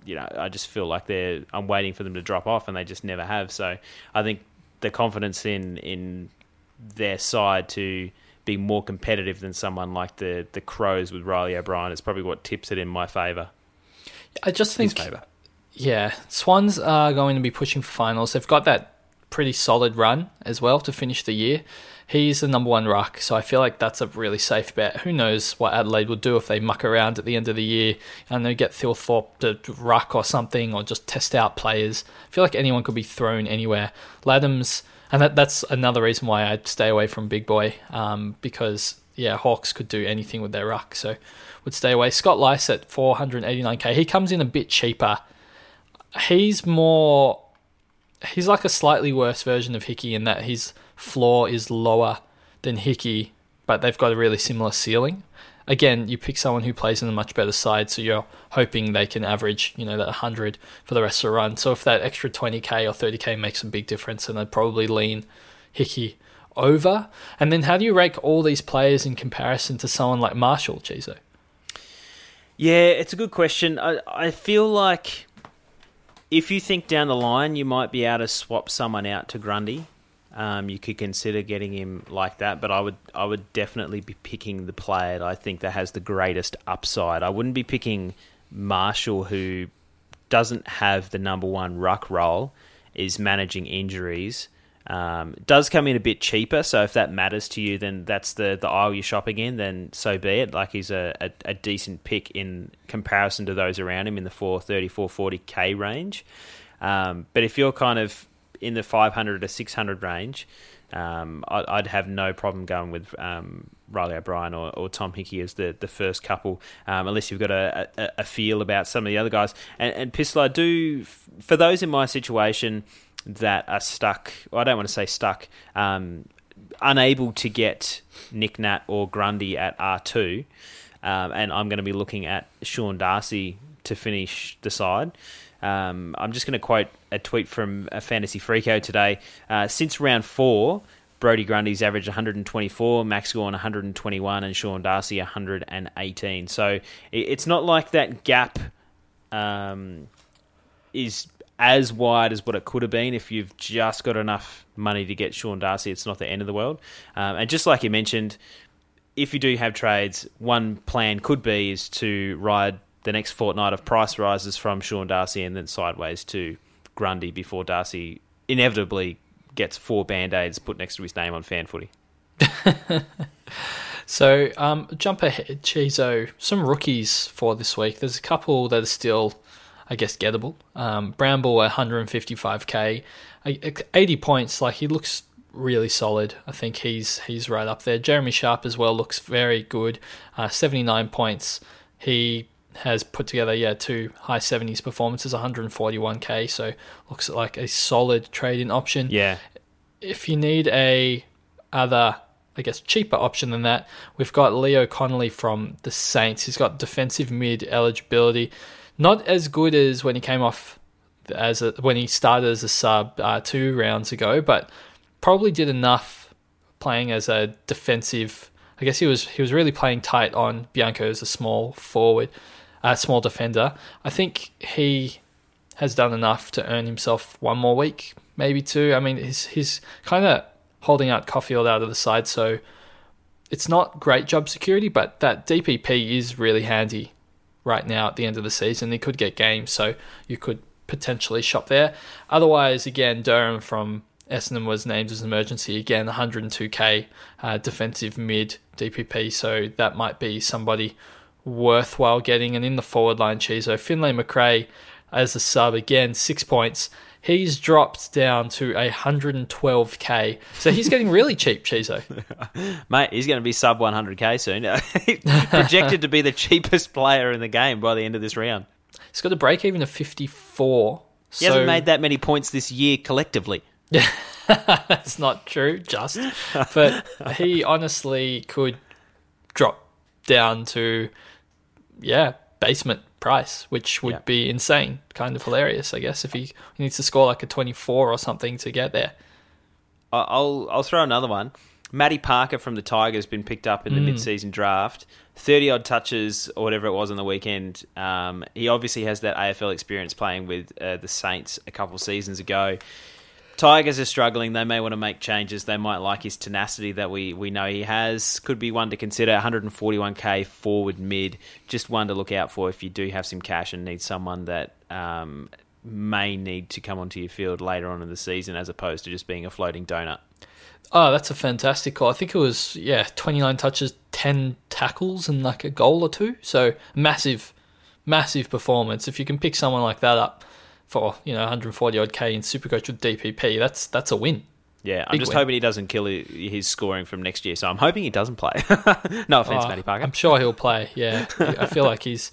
you know, I just feel like they're. I'm waiting for them to drop off, and they just never have. So I think the confidence in in their side to be more competitive than someone like the the Crows with Riley O'Brien is probably what tips it in my favour. I just think, yeah, Swans are going to be pushing for finals. They've got that pretty solid run as well to finish the year. He's the number one ruck, so I feel like that's a really safe bet. Who knows what Adelaide will do if they muck around at the end of the year and they get Phil Thilthorpe to ruck or something, or just test out players. I feel like anyone could be thrown anywhere. Ladhams, and that, that's another reason why I'd stay away from Big Boy, um, because yeah, Hawks could do anything with their ruck, so would stay away. Scott Lycett 489k. He comes in a bit cheaper. He's more. He's like a slightly worse version of Hickey in that his floor is lower than Hickey, but they've got a really similar ceiling. Again, you pick someone who plays in a much better side, so you're hoping they can average, you know, that 100 for the rest of the run. So if that extra 20k or 30k makes a big difference, then I'd probably lean Hickey over. And then how do you rank all these players in comparison to someone like Marshall, Chizo? Yeah, it's a good question. I, I feel like if you think down the line, you might be able to swap someone out to Grundy. Um, you could consider getting him like that, but I would I would definitely be picking the player that I think that has the greatest upside. I wouldn't be picking Marshall, who doesn't have the number one ruck role, is managing injuries, um, does come in a bit cheaper, so if that matters to you, then that's the, the aisle you're shopping in, then so be it. Like he's a, a, a decent pick in comparison to those around him in the 430, 440k range. Um, but if you're kind of in the 500 to 600 range, um, I, would have no problem going with um, Riley O'Brien or, or, Tom Hickey as the, the first couple, um, unless you've got a, a, a, feel about some of the other guys. And, and Pistol, I do, for those in my situation, that are stuck. I don't want to say stuck. Um, unable to get Nick Nat or Grundy at R two, um, and I'm going to be looking at Sean Darcy to finish the side. Um, I'm just going to quote a tweet from a Fantasy Freako today. Uh, since round four, Brodie Grundy's averaged 124, Max Gawn 121, and Sean Darcy 118. So it's not like that gap um, is as wide as what it could have been if you've just got enough money to get Sean Darcy. It's not the end of the world. Um, and just like you mentioned, if you do have trades, one plan could be is to ride the next fortnight of price rises from Sean Darcy and then sideways to Grundy before Darcy inevitably gets four band aids put next to his name on fan footy. so, um, jump ahead, Chizo. Some rookies for this week. There's a couple that are still I guess, gettable. Um, Bramble 155k, 80 points. Like he looks really solid. I think he's he's right up there. Jeremy Sharp as well looks very good. Uh, 79 points. He has put together yeah two high 70s performances 141k so looks like a solid trading option. Yeah. If you need a other I guess cheaper option than that we've got Leo Connolly from the Saints. He's got defensive mid eligibility. Not as good as when he came off as a, when he started as a sub uh, two rounds ago, but probably did enough playing as a defensive. I guess he was he was really playing tight on Bianco as a small forward, uh, small defender. I think he has done enough to earn himself one more week, maybe two. I mean, he's he's kind of holding out Coffield out of the side, so it's not great job security, but that DPP is really handy right now at the end of the season. He could get games, so you could potentially shop there. Otherwise, again, Durham from Essendon was named as an emergency again, 102k uh, defensive mid DPP, so that might be somebody worthwhile getting. And in the forward line, Chizo, Finlay Macrae as a sub again, six points. He's dropped down to 112k, so he's getting really cheap, Chizo. Mate, he's going to be sub 100k soon. Projected to be the cheapest player in the game by the end of this round. He's got a break even of 54. He so... hasn't made that many points this year collectively. Yeah, that's not true, just. But he honestly could drop down to, yeah, basement price, which would yeah. be insane. Kind of hilarious, I guess, if he, he needs to score like a 24 or something to get there. I'll I'll throw another one. Matty Parker from the Tigers been picked up in the mm. mid-season draft. Thirty odd touches or whatever it was on the weekend. Um, he obviously has that AFL experience playing with uh, the Saints a couple seasons ago. Tigers are struggling. They may want to make changes. They might like his tenacity that we, we know he has. Could be one to consider. 141k forward mid. Just one to look out for if you do have some cash and need someone that um, may need to come onto your field later on in the season as opposed to just being a floating donut. Oh, that's a fantastic call. I think it was yeah, 29 touches, 10 tackles and like a goal or two. So massive massive performance. If you can pick someone like that up for, you know, 140 odd K in Supercoach with DPP, that's that's a win. Yeah, I'm Big just win. hoping he doesn't kill his scoring from next year. So I'm hoping he doesn't play. no offense, Oh, Matty Parker. I'm sure he'll play. Yeah, I feel like he's.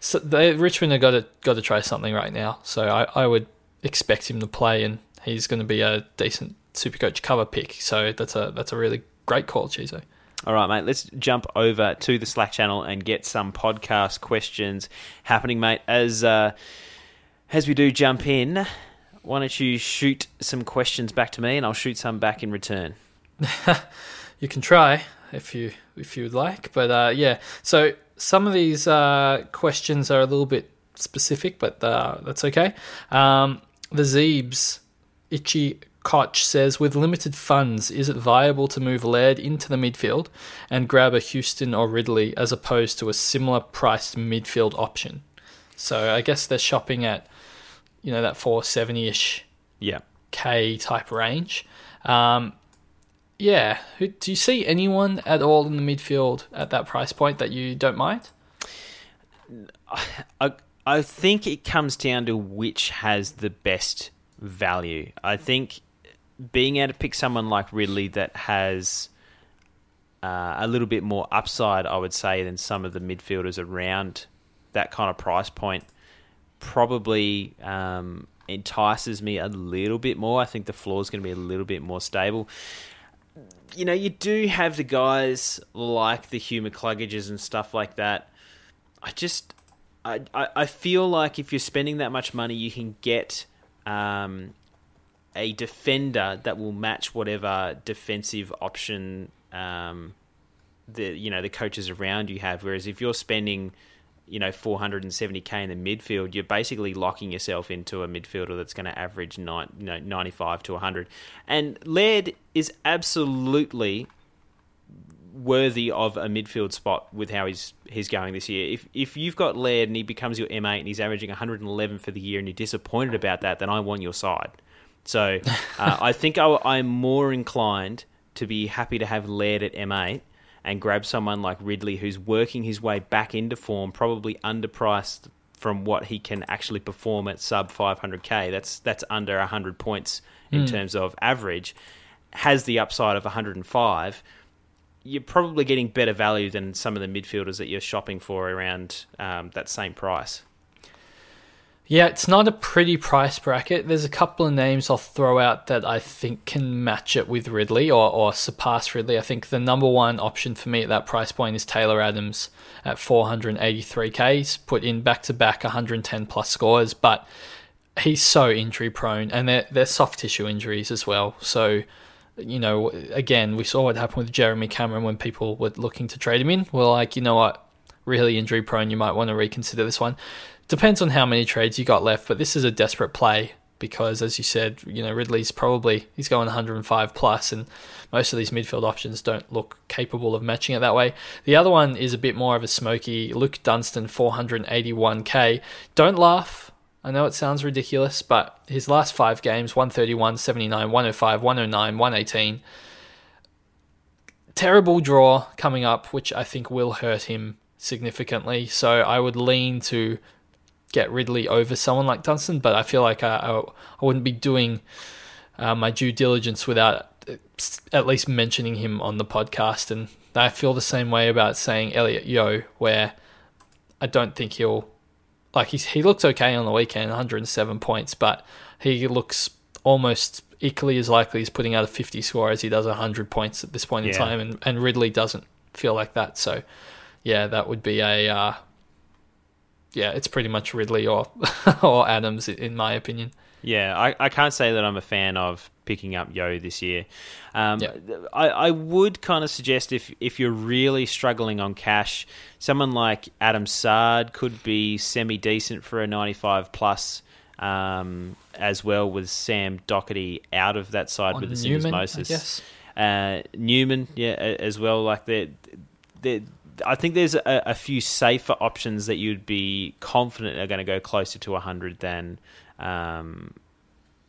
So they, Richmond have got to got to try something right now. So I, I would expect him to play, and he's going to be a decent Supercoach cover pick. So that's a that's a really great call, Chizo. All right, mate. Let's jump over to the Slack channel and get some podcast questions happening, mate. As uh, as we do jump in, why don't you shoot some questions back to me, and I'll shoot some back in return. You can try if you if you would like, but uh, yeah. So some of these uh, questions are a little bit specific, but uh, that's okay. Um, the Zeebs Itchy Koch says, with limited funds, is it viable to move Laird into the midfield and grab a Houston or Ridley as opposed to a similar priced midfield option? So I guess they're shopping at, you know, that 470 ish Yeah. K type range. Um, yeah, do you see anyone at all in the midfield at that price point that you don't mind? I I think it comes down to which has the best value. I think being able to pick someone like Ridley that has uh, a little bit more upside, I would say, than some of the midfielders around that kind of price point, probably um, entices me a little bit more. I think the floor is going to be a little bit more stable. You know, you do have the guys like the Hugh McCluggages and stuff like that. I just, I, I, I feel like if you're spending that much money, you can get um, a defender that will match whatever defensive option um, the you know the coaches around you have. Whereas if you're spending you know 470k in the midfield, you're basically locking yourself into a midfielder that's going to average nine, you know, 95 to 100. And Laird is absolutely worthy of a midfield spot with how he's he's going this year. If if you've got Laird and he becomes your M8 and he's averaging 111 for the year and you're disappointed about that, then I want your side. So uh, I think I, I'm more inclined to be happy to have Laird at M8 and grab someone like Ridley who's working his way back into form, probably underpriced from what he can actually perform at sub 500k. That's that's under 100 points in terms of average. Has the upside of 105 you're probably getting better value than some of the midfielders that you're shopping for around um, that same price. Yeah, it's not a pretty price bracket. There's a couple of names I'll throw out that I think can match it with Ridley or, or surpass Ridley. I think the number one option for me at that price point is Taylor Adams at 483k. He's put in back to back 110 plus scores, but he's so injury prone and they're, they're soft tissue injuries as well. So, you know, again, we saw what happened with Jeremy Cameron when people were looking to trade him in. We're like, you know what, really injury prone, you might want to reconsider this one. Depends on how many trades you got left, but this is a desperate play because, as you said, you know Ridley's probably he's going 105 plus, and most of these midfield options don't look capable of matching it that way. The other one is a bit more of a smoky. Luke Dunstan, 481k. Don't laugh. I know it sounds ridiculous, but his last five games 131, 79, 105, 109, 118. Terrible draw coming up, which I think will hurt him significantly. So I would lean to get Ridley over someone like Dunstan, but I feel like I, I, I wouldn't be doing uh, my due diligence without at least mentioning him on the podcast. And I feel the same way about saying Elliot Yeo, where I don't think he'll like he's, he looks okay on the weekend, 107 points, but he looks almost equally as likely as putting out a 50 score as he does 100 points at this point in time, and, and Ridley doesn't feel like that. So, yeah, that would be a uh, yeah, it's pretty much Ridley or or Adams in my opinion. Yeah, I, I can't say that I'm a fan of picking up Yeo this year. Um, Yeah. I, I would kind of suggest if, if you're really struggling on cash, someone like Adam Saad could be semi decent for a 95 plus. Um, as well with Sam Docherty out of that side On with the Newman, syndesmosis. Uh, Newman, yeah, as well. Like they they I think there's a, a few safer options that you'd be confident are going to go closer to 100 than um,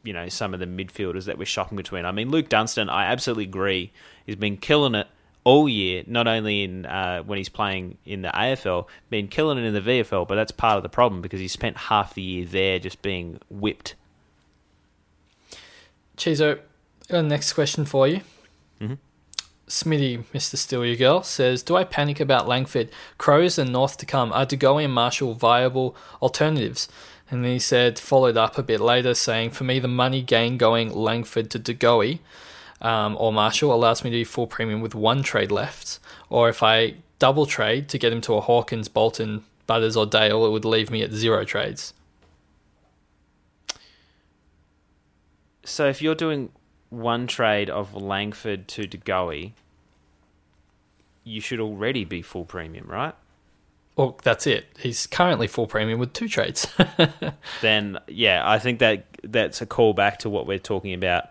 you know, some of the midfielders that we're shopping between. I mean, Luke Dunstan, I absolutely agree, he's been killing it all year, not only in uh, when he's playing in the AFL, been killing it in the VFL, but that's part of the problem because he spent half the year there just being whipped. Chizo, got a next question for you. Mm-hmm. Smitty, Mr. Steal Your Girl, says, Do I panic about Langford? Crows and North to come. Are De Goey and Marshall viable alternatives? And then he said, followed up a bit later, saying, For me, the money gain going Langford to De Goey um, or Marshall allows me to do full premium with one trade left. Or if I double trade to get him to a Hawkins, Bolton, Butters, or Dale, it would leave me at zero trades. So if you're doing one trade of Langford to De Goey, you should already be full premium, right? Well, that's it. He's currently full premium with two trades. then, yeah, I think that that's a call back to what we're talking about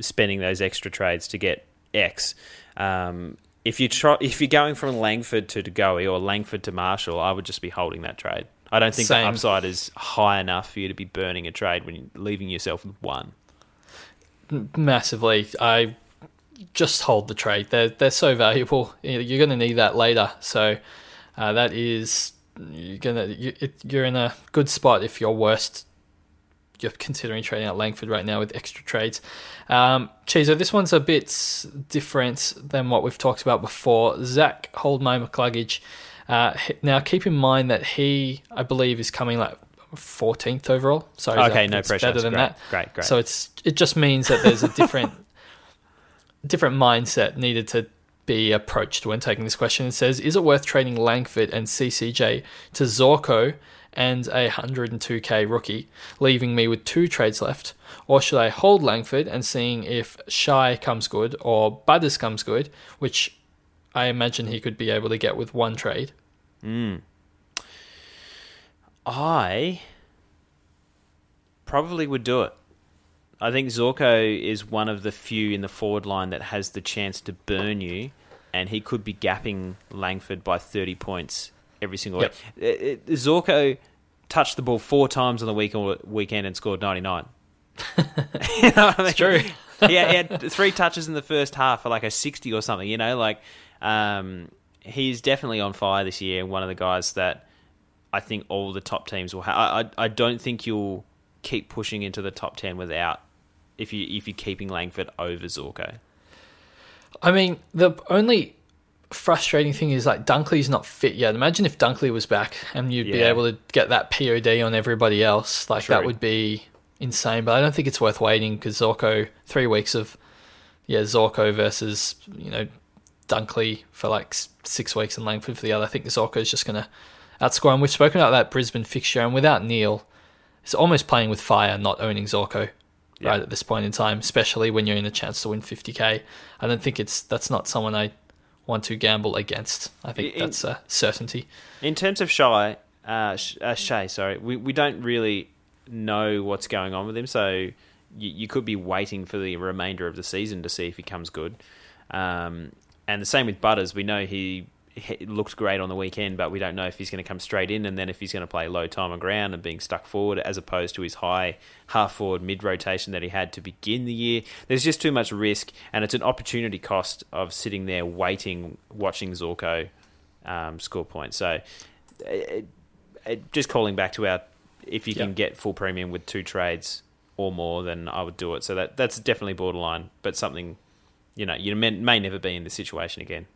spending those extra trades to get X. Um, if you try, if you're going from Langford to Goey or Langford to Marshall, I would just be holding that trade. I don't think Same. the upside is high enough for you to be burning a trade when you're leaving yourself with one. Massively, I just hold the trade. They're they're so valuable. You're going to need that later. So uh, that is you're gonna you, it, you're in a good spot if you're worst you're considering trading out Langford right now with extra trades. Um, Chizo, this one's a bit different than what we've talked about before. Zach Holdmy McCluggage. Uh, now, keep in mind that he, I believe, is coming like 14th overall. Sorry, Okay, Zach, no pressure. Better That's than great. that. Great, great. So it's it just means that there's a different different mindset needed to be approached when taking this question. It says, is it worth trading Langford and CCJ to Zorko and a 102k rookie, leaving me with two trades left? Or should I hold Langford and seeing if Shai comes good or Butters comes good, which I imagine he could be able to get with one trade? Hmm. I probably would do it. I think Zorko is one of the few in the forward line that has the chance to burn you, and he could be gapping Langford by 30 points every single Yep. week. It- it- Zorko touched the ball four times on the week- weekend and scored 99. you know what I mean? It's true. yeah, he had three touches in the first half for like a 60 or something, you know, like um, he's definitely on fire this year one of the guys that I think all the top teams will have. I, I, I don't think you'll keep pushing into the top 10 without if you if you're keeping Langford over Zorko. I mean, the only frustrating thing is like Dunkley's not fit yet. Imagine if Dunkley was back and you'd be able to get that POD on everybody else. Like that would be insane. But I don't think it's worth waiting because Zorko three weeks of yeah Zorko versus you know Dunkley for like six weeks and Langford for the other. I think Zorko is just going to outscore. And we've spoken about that Brisbane fixture, and without Neil, it's almost playing with fire, not owning Zorko. Yeah. Right at this point in time, especially when you're in a chance to win 50k, I don't think it's that's not someone I want to gamble against. I think In- that's a certainty. In terms of Shai, uh, uh, Shay, sorry, we, we don't really know what's going on with him, so you, you could be waiting for the remainder of the season to see if he comes good. Um, and the same with Butters. We know he, he looked great on the weekend, but we don't know if he's going to come straight in and then if he's going to play low time on ground and being stuck forward as opposed to his high half forward mid rotation that he had to begin the year. There's just too much risk, and it's an opportunity cost of sitting there waiting, watching Zorko um, score points. So, it, it, just calling back to our, if you can get full premium with two trades or more, then I would do it. So that that's definitely borderline, but something, you know, you may, may never be in this situation again.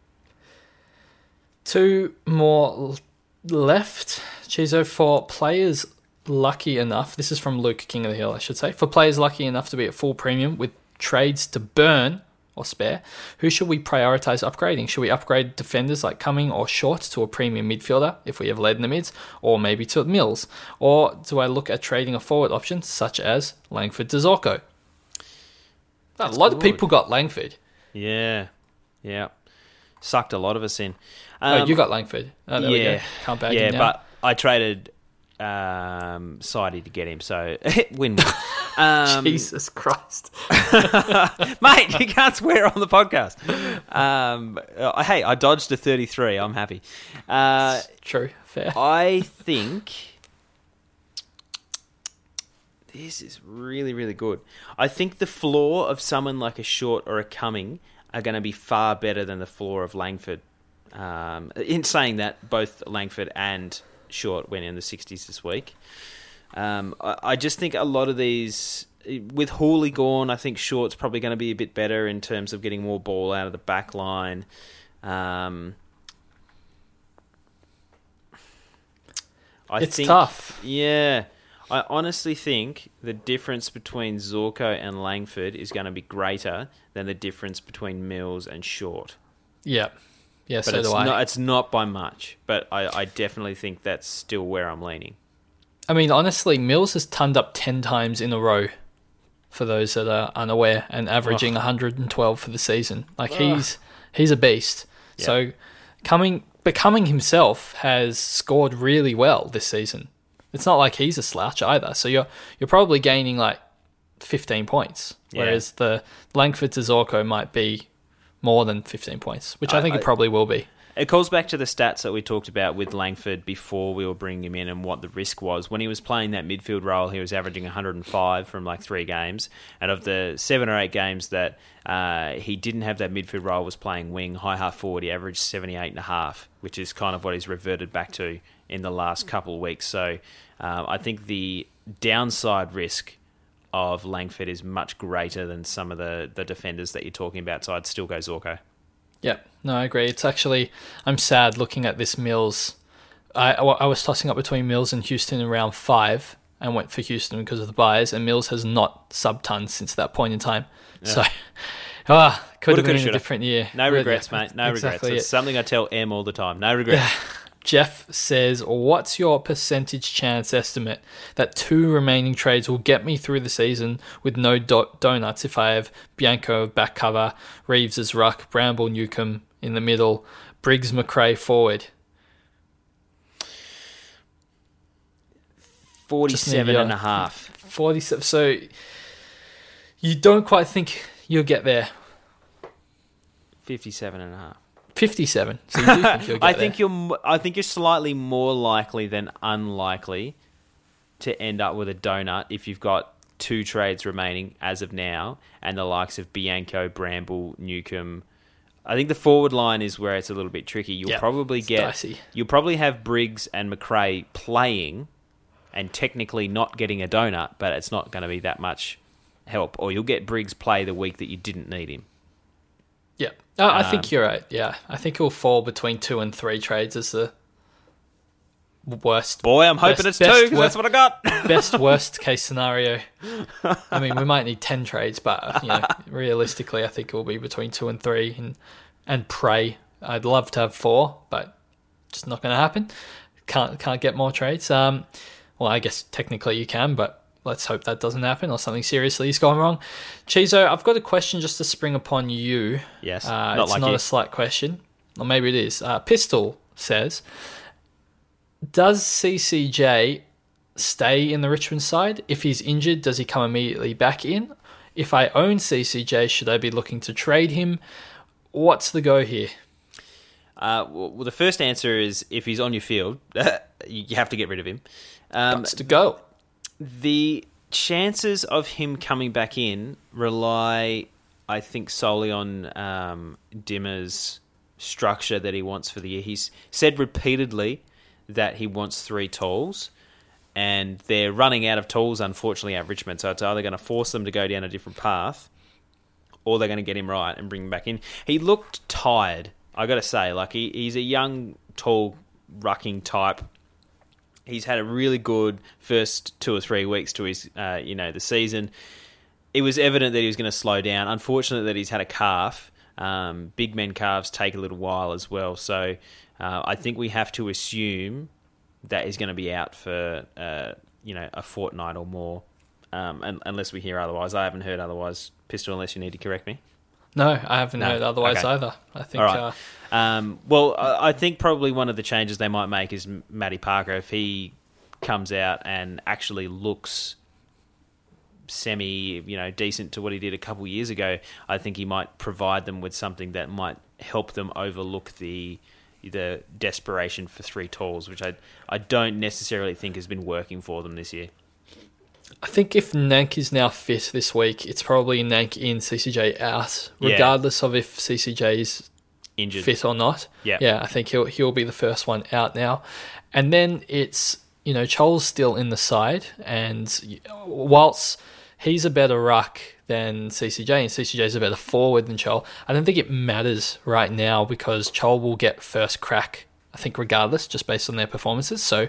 Two more left. Chizo for players lucky enough. This is from Luke King of the Hill, I should say. For players lucky enough to be at full premium with trades to burn or spare, who should we prioritize upgrading? Should we upgrade defenders like Cumming or Short to a premium midfielder if we have lead in the mids, or maybe to Mills? Or do I look at trading a forward option such as Langford to Zorko? a lot of people got Langford. Yeah, yeah, sucked a lot of us in. Oh, Um, you got Langford. Oh, there we go. yeah, Can't bag yeah, but I traded um, Sidey to get him, so win win. Um, Jesus Christ. mate, you can't swear on the podcast. Um, uh, hey, I dodged a 33. I'm happy. Uh, True, fair. I think This is really, really good. I think the floor of someone like a Short or a Cumming are going to be far better than the floor of Langford. Um, in saying that, both Langford and Short went in the 60s this week. Um, I, I just think a lot of these, with Hawley gone, I think Short's probably going to be a bit better in terms of getting more ball out of the back line. Um, I It's think, tough. Yeah. I honestly think the difference between Zorko and Langford is going to be greater than the difference between Mills and Short. Yeah. Yeah, But so it's do I. not it's not by much, but I, I definitely think that's still where I'm leaning. I mean, honestly, Mills has turned up 10 times in a row for those that are unaware and averaging 112 for the season. Like he's he's a beast. So coming but Cumming himself has scored really well this season. It's not like he's a slouch either. So you're you're probably gaining like 15 points, Yeah. whereas the Langford to Zorko might be more than 15 points, which I, I- think I- it probably will be. It calls back to the stats that we talked about with Langford before we were bringing him in and what the risk was. When he was playing that midfield role, he was averaging 105 from like three games. And of the seven or eight games that uh, he didn't have that midfield role, was playing wing, high half forward, he averaged 78 and a half, which is kind of what he's reverted back to in the last couple of weeks. So um, I think the downside risk of Langford is much greater than some of the, the defenders that you're talking about. So I'd still go Zorko. Yeah, no, I agree. It's actually, I'm sad looking at this Mills. I, I was tossing up between Mills and Houston in round five and went for Houston because of the buys, and Mills has not sub ton since that point in time. So, ah, could Woulda, have been a different year. No regrets, yeah, mate. No exactly regrets. It's it. something I tell M all the time. No regrets. Jeff says, What's your percentage chance estimate that two remaining trades will get me through the season with no do- donuts if I have Bianco back cover, Reeves as ruck, Bramble Newcomb in the middle, Briggs McRae forward? 47 and uh, a half. 47. So you don't quite think you'll get there. 57 and a half. 57. So you think I there. think you're m- I think you're slightly more likely than unlikely to end up with a donut if you've got two trades remaining as of now and the likes of Bianco, Bramble, Newcomb. I think the forward line is where it's a little bit tricky. You'll Yeah, probably get dicey. you'll probably have Briggs and McRae playing and technically not getting a donut, but it's not going to be that much help. Or you'll get Briggs play the week that you didn't need him. Yeah. Uh, I Um, think you're right. Yeah. I think it'll fall between two and three trades as the worst. Boy, I'm hoping Best- it's two because that's what I got. best worst case scenario. I mean, we might need ten trades, but you know, realistically, I think it will be between two and three. And and pray, I'd love to have four, but just not going to happen. Can't can't get more trades. Um, well, I guess technically you can, but let's hope that doesn't happen or something seriously has gone wrong. Chizo, I've got a question just to spring upon you. Yes, uh, not it's like not you. a slight question, or maybe it is. Uh, Pistol says, does CCJ stay in the Richmond side? If he's injured, does he come immediately back in? If I own CCJ, should I be looking to trade him? What's the go here? Uh, well, the first answer is if he's on your field, you have to get rid of him. Um, What's to go? The chances of him coming back in rely, I think, solely on um, Dimma's structure that he wants for the year. He's said repeatedly that he wants three tools, and they're running out of tools, unfortunately, at Richmond. So it's either going to force them to go down a different path, or they're going to get him right and bring him back in. He looked tired, I got to say. Like he, he's a young, tall, rucking type. He's had a really good first two or three weeks to his, uh, you know, the season. It was evident that he was going to slow down. Unfortunate that he's had a calf. Um, big men calves take a little while as well. So uh, I think we have to assume that he's going to be out for, uh, you know, a fortnight or more, um, un- unless we hear otherwise. I haven't heard otherwise. Pistol, unless you need to correct me. No, I haven't No, heard otherwise okay. either. I think All right. uh, Um, well, I think probably one of the changes they might make is Matty Parker if he comes out and actually looks semi, you know, decent to what he did a couple years ago. I think he might provide them with something that might help them overlook the the desperation for three tools, which I I don't necessarily think has been working for them this year. I think if Nank is now fit this week, it's probably Nank in, CCJ out, Yeah. regardless of if CCJ is Injured. fit or not. Yeah. yeah. I think he'll he'll be the first one out now, and then it's you know Chol's still in the side, and whilst he's a better ruck than CCJ, and CCJ is a better forward than Chol, I don't think it matters right now because Chol will get first crack. I think regardless, just based on their performances. So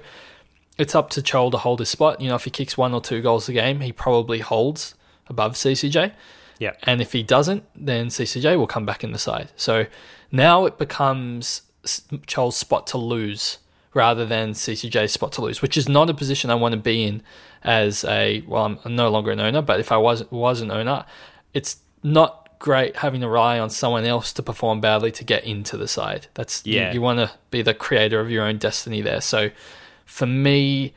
it's up to Chol to hold his spot. You know, if he kicks one or two goals a game, he probably holds above CCJ. Yeah. And if he doesn't, then CCJ will come back in the side. So now it becomes Chol's spot to lose rather than CCJ's spot to lose, which is not a position I want to be in as a, well, I'm- no longer an owner, but if I was, was an owner, it's not great having to rely on someone else to perform badly to get into the side. That's, you- Yeah. you want to be the creator of your own destiny there. So for me,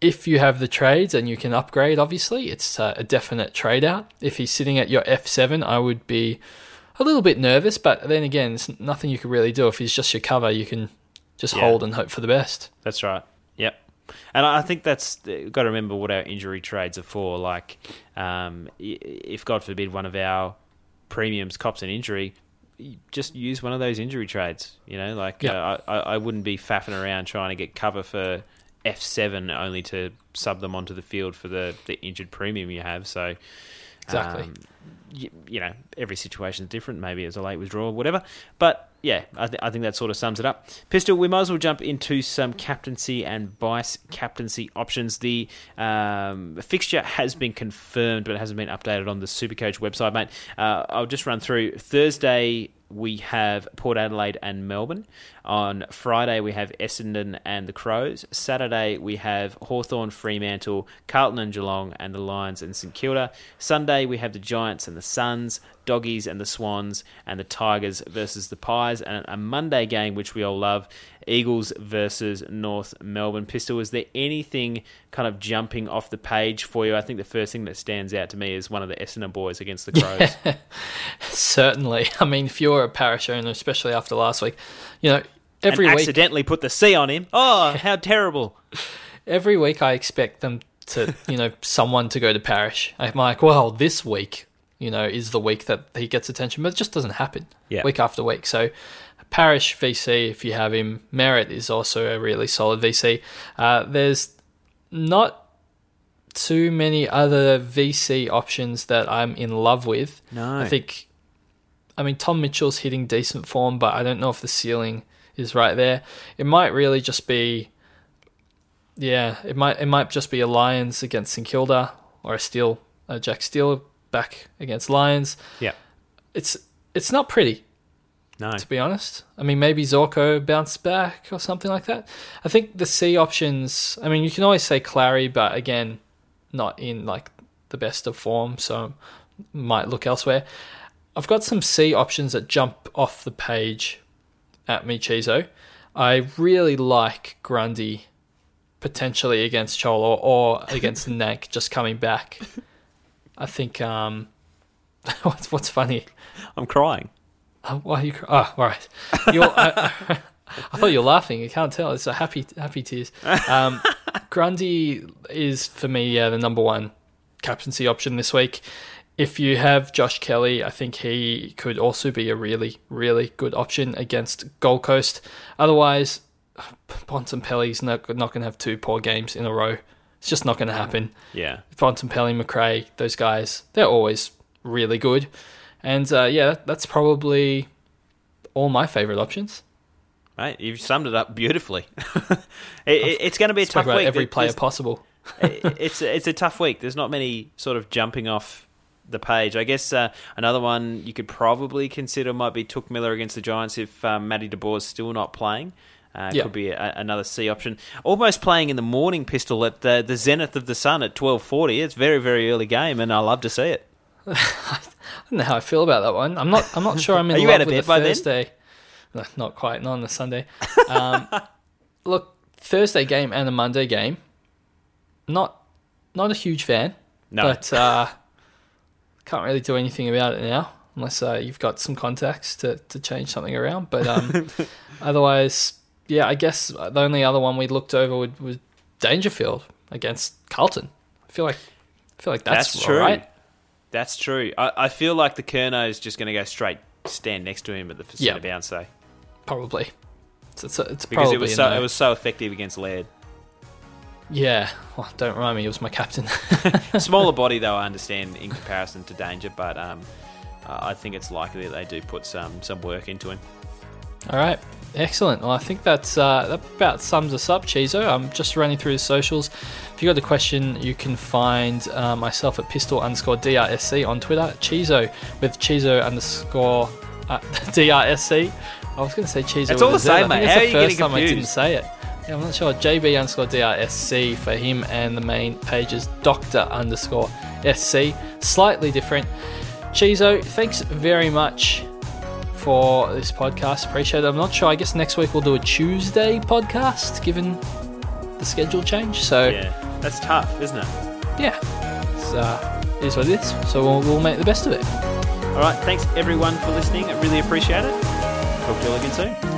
if you have the trades and you can upgrade, obviously, it's uh, a definite trade out. If he's sitting at your F7, I would be a little bit nervous, but then again, it's nothing you can really do. If he's just your cover, you can just Yeah. hold and hope for the best. That's right. Yep. And I think that's got to remember what our injury trades are for. Like, um, if God forbid one of our premiums cops an injury, just use one of those injury trades. You know, like Yeah. uh, I, I wouldn't be faffing around trying to get cover for F seven only to sub them onto the field for the, the injured premium you have. So Exactly. um, you, you know, every situation is different. Maybe it's a late withdrawal, whatever. But yeah, I, th- I think that sort of sums it up. Pistol, we might as well jump into some captaincy and vice captaincy options. The um, fixture has been confirmed, but it hasn't been updated on the Supercoach website, mate. Uh, I'll just run through. Thursday, we have Port Adelaide and Melbourne. On Friday, we have Essendon and the Crows. Saturday, we have Hawthorn, Fremantle, Carlton and Geelong, and the Lions and St Kilda. Sunday, we have the Giants and the Suns, Doggies and the Swans, and the Tigers versus the Pies. And a Monday game, which we all love, Eagles versus North Melbourne. Pistol, is there anything kind of jumping off the page for you? I think the first thing that stands out to me is one of the Essendon boys against the Crows. Certainly. I mean, if you're a Parish owner, especially after last week, you know, every and week accidentally put the C on him. Oh, how terrible! every week I expect them to, you know, someone to go to Parish. I'm like, well, this week, you know, is the week that he gets attention, but it just doesn't happen Yeah. week after week. So, Parish VC, if you have him, Merrett is also a really solid VC. Uh, there's not too many other VC options that I'm in love with. No. I think, I mean, Tom Mitchell's hitting decent form, but I don't know if the ceiling is right there. It might really just be yeah, it might it might just be a Lions against St Kilda or a Steele uh, Jack Steele back against Lions. Yeah, It's it's not pretty no, to be honest. I mean, maybe Zorko bounce back or something like that. I think the C options. I mean, you can always say Clarry, but again, not in like the best of form, so might look elsewhere. I've got some C options that jump off the page at me, Chizo. I really like Grundy potentially against Chol or, or against Nank just coming back. I think um, what's what's funny. I'm crying. Oh, why are you? Cry- oh, ah, all right. You're, I, uh, I thought you were laughing. You can't tell. It's a happy, happy tears. Um, Grundy is for me, yeah, the number one captaincy option this week. If you have Josh Kelly, I think he could also be a really, really good option against Gold Coast. Otherwise, Bontempelli's not not going to have two poor games in a row. It's just not going to happen. Yeah, Bontempelli, McRae, those guys, they're always really good. And uh, yeah, that's probably all my favourite options. Right, you've summed it up beautifully. it, it, it's going to be a tough week. every player there's- possible. it's it's a tough week. There's not many sort of jumping off the page. I guess uh, another one you could probably consider might be Touk Miller against the Giants if um, Matty DeBoer's still not playing. Uh, Yeah. Could be a, another C option. Almost playing in the morning pistol at the, the zenith of the sun at twelve forty. It's very very early game, and I love to see it. I don't know how I feel about that one. I'm not. I'm not sure. I'm in Are you love out of with bed the then? Thursday. No, not quite. Not on the Sunday. Um, look, Thursday game and a Monday game. Not, not a huge fan. No. But uh, can't really do anything about it now unless uh, you've got some contacts to, to change something around. But um, otherwise, yeah, I guess the only other one we looked over would, was Dangerfield against Carlton. I feel like I feel like that's, That's true. right. That's true. I, I feel like the Kerno is just going to go straight stand next to him at the centre bounce though, Probably. It's, it's, it's because it was so it was so effective against Laird. Yeah. Well, don't remind me. He was my captain. Smaller body though, I understand in comparison to Danger, but um, I think it's likely that they do put some some work into him. All right, excellent. Well, I think that's uh, that about sums us up, Chizo. I'm just running through the socials. If you got a question, you can find uh, myself at pistol underscore DRSC on Twitter, Chizo with Chizo underscore uh, DRSC. I was going to say Chizo. It's all the same, mate. How the are you first getting time I didn't say it. Yeah, I'm not sure. JB underscore DRSC for him, and the main page is Doctor underscore SC. Slightly different. Chizo, thanks very much for this podcast. Appreciate it. I'm not sure. I guess next week we'll do a Tuesday podcast, given the schedule change. So Yeah, that's tough, isn't it? yeah, it's, uh, it is what it is. So we'll, we'll make the best of it. All right, thanks everyone for listening. I really appreciate it. Talk to you all again soon.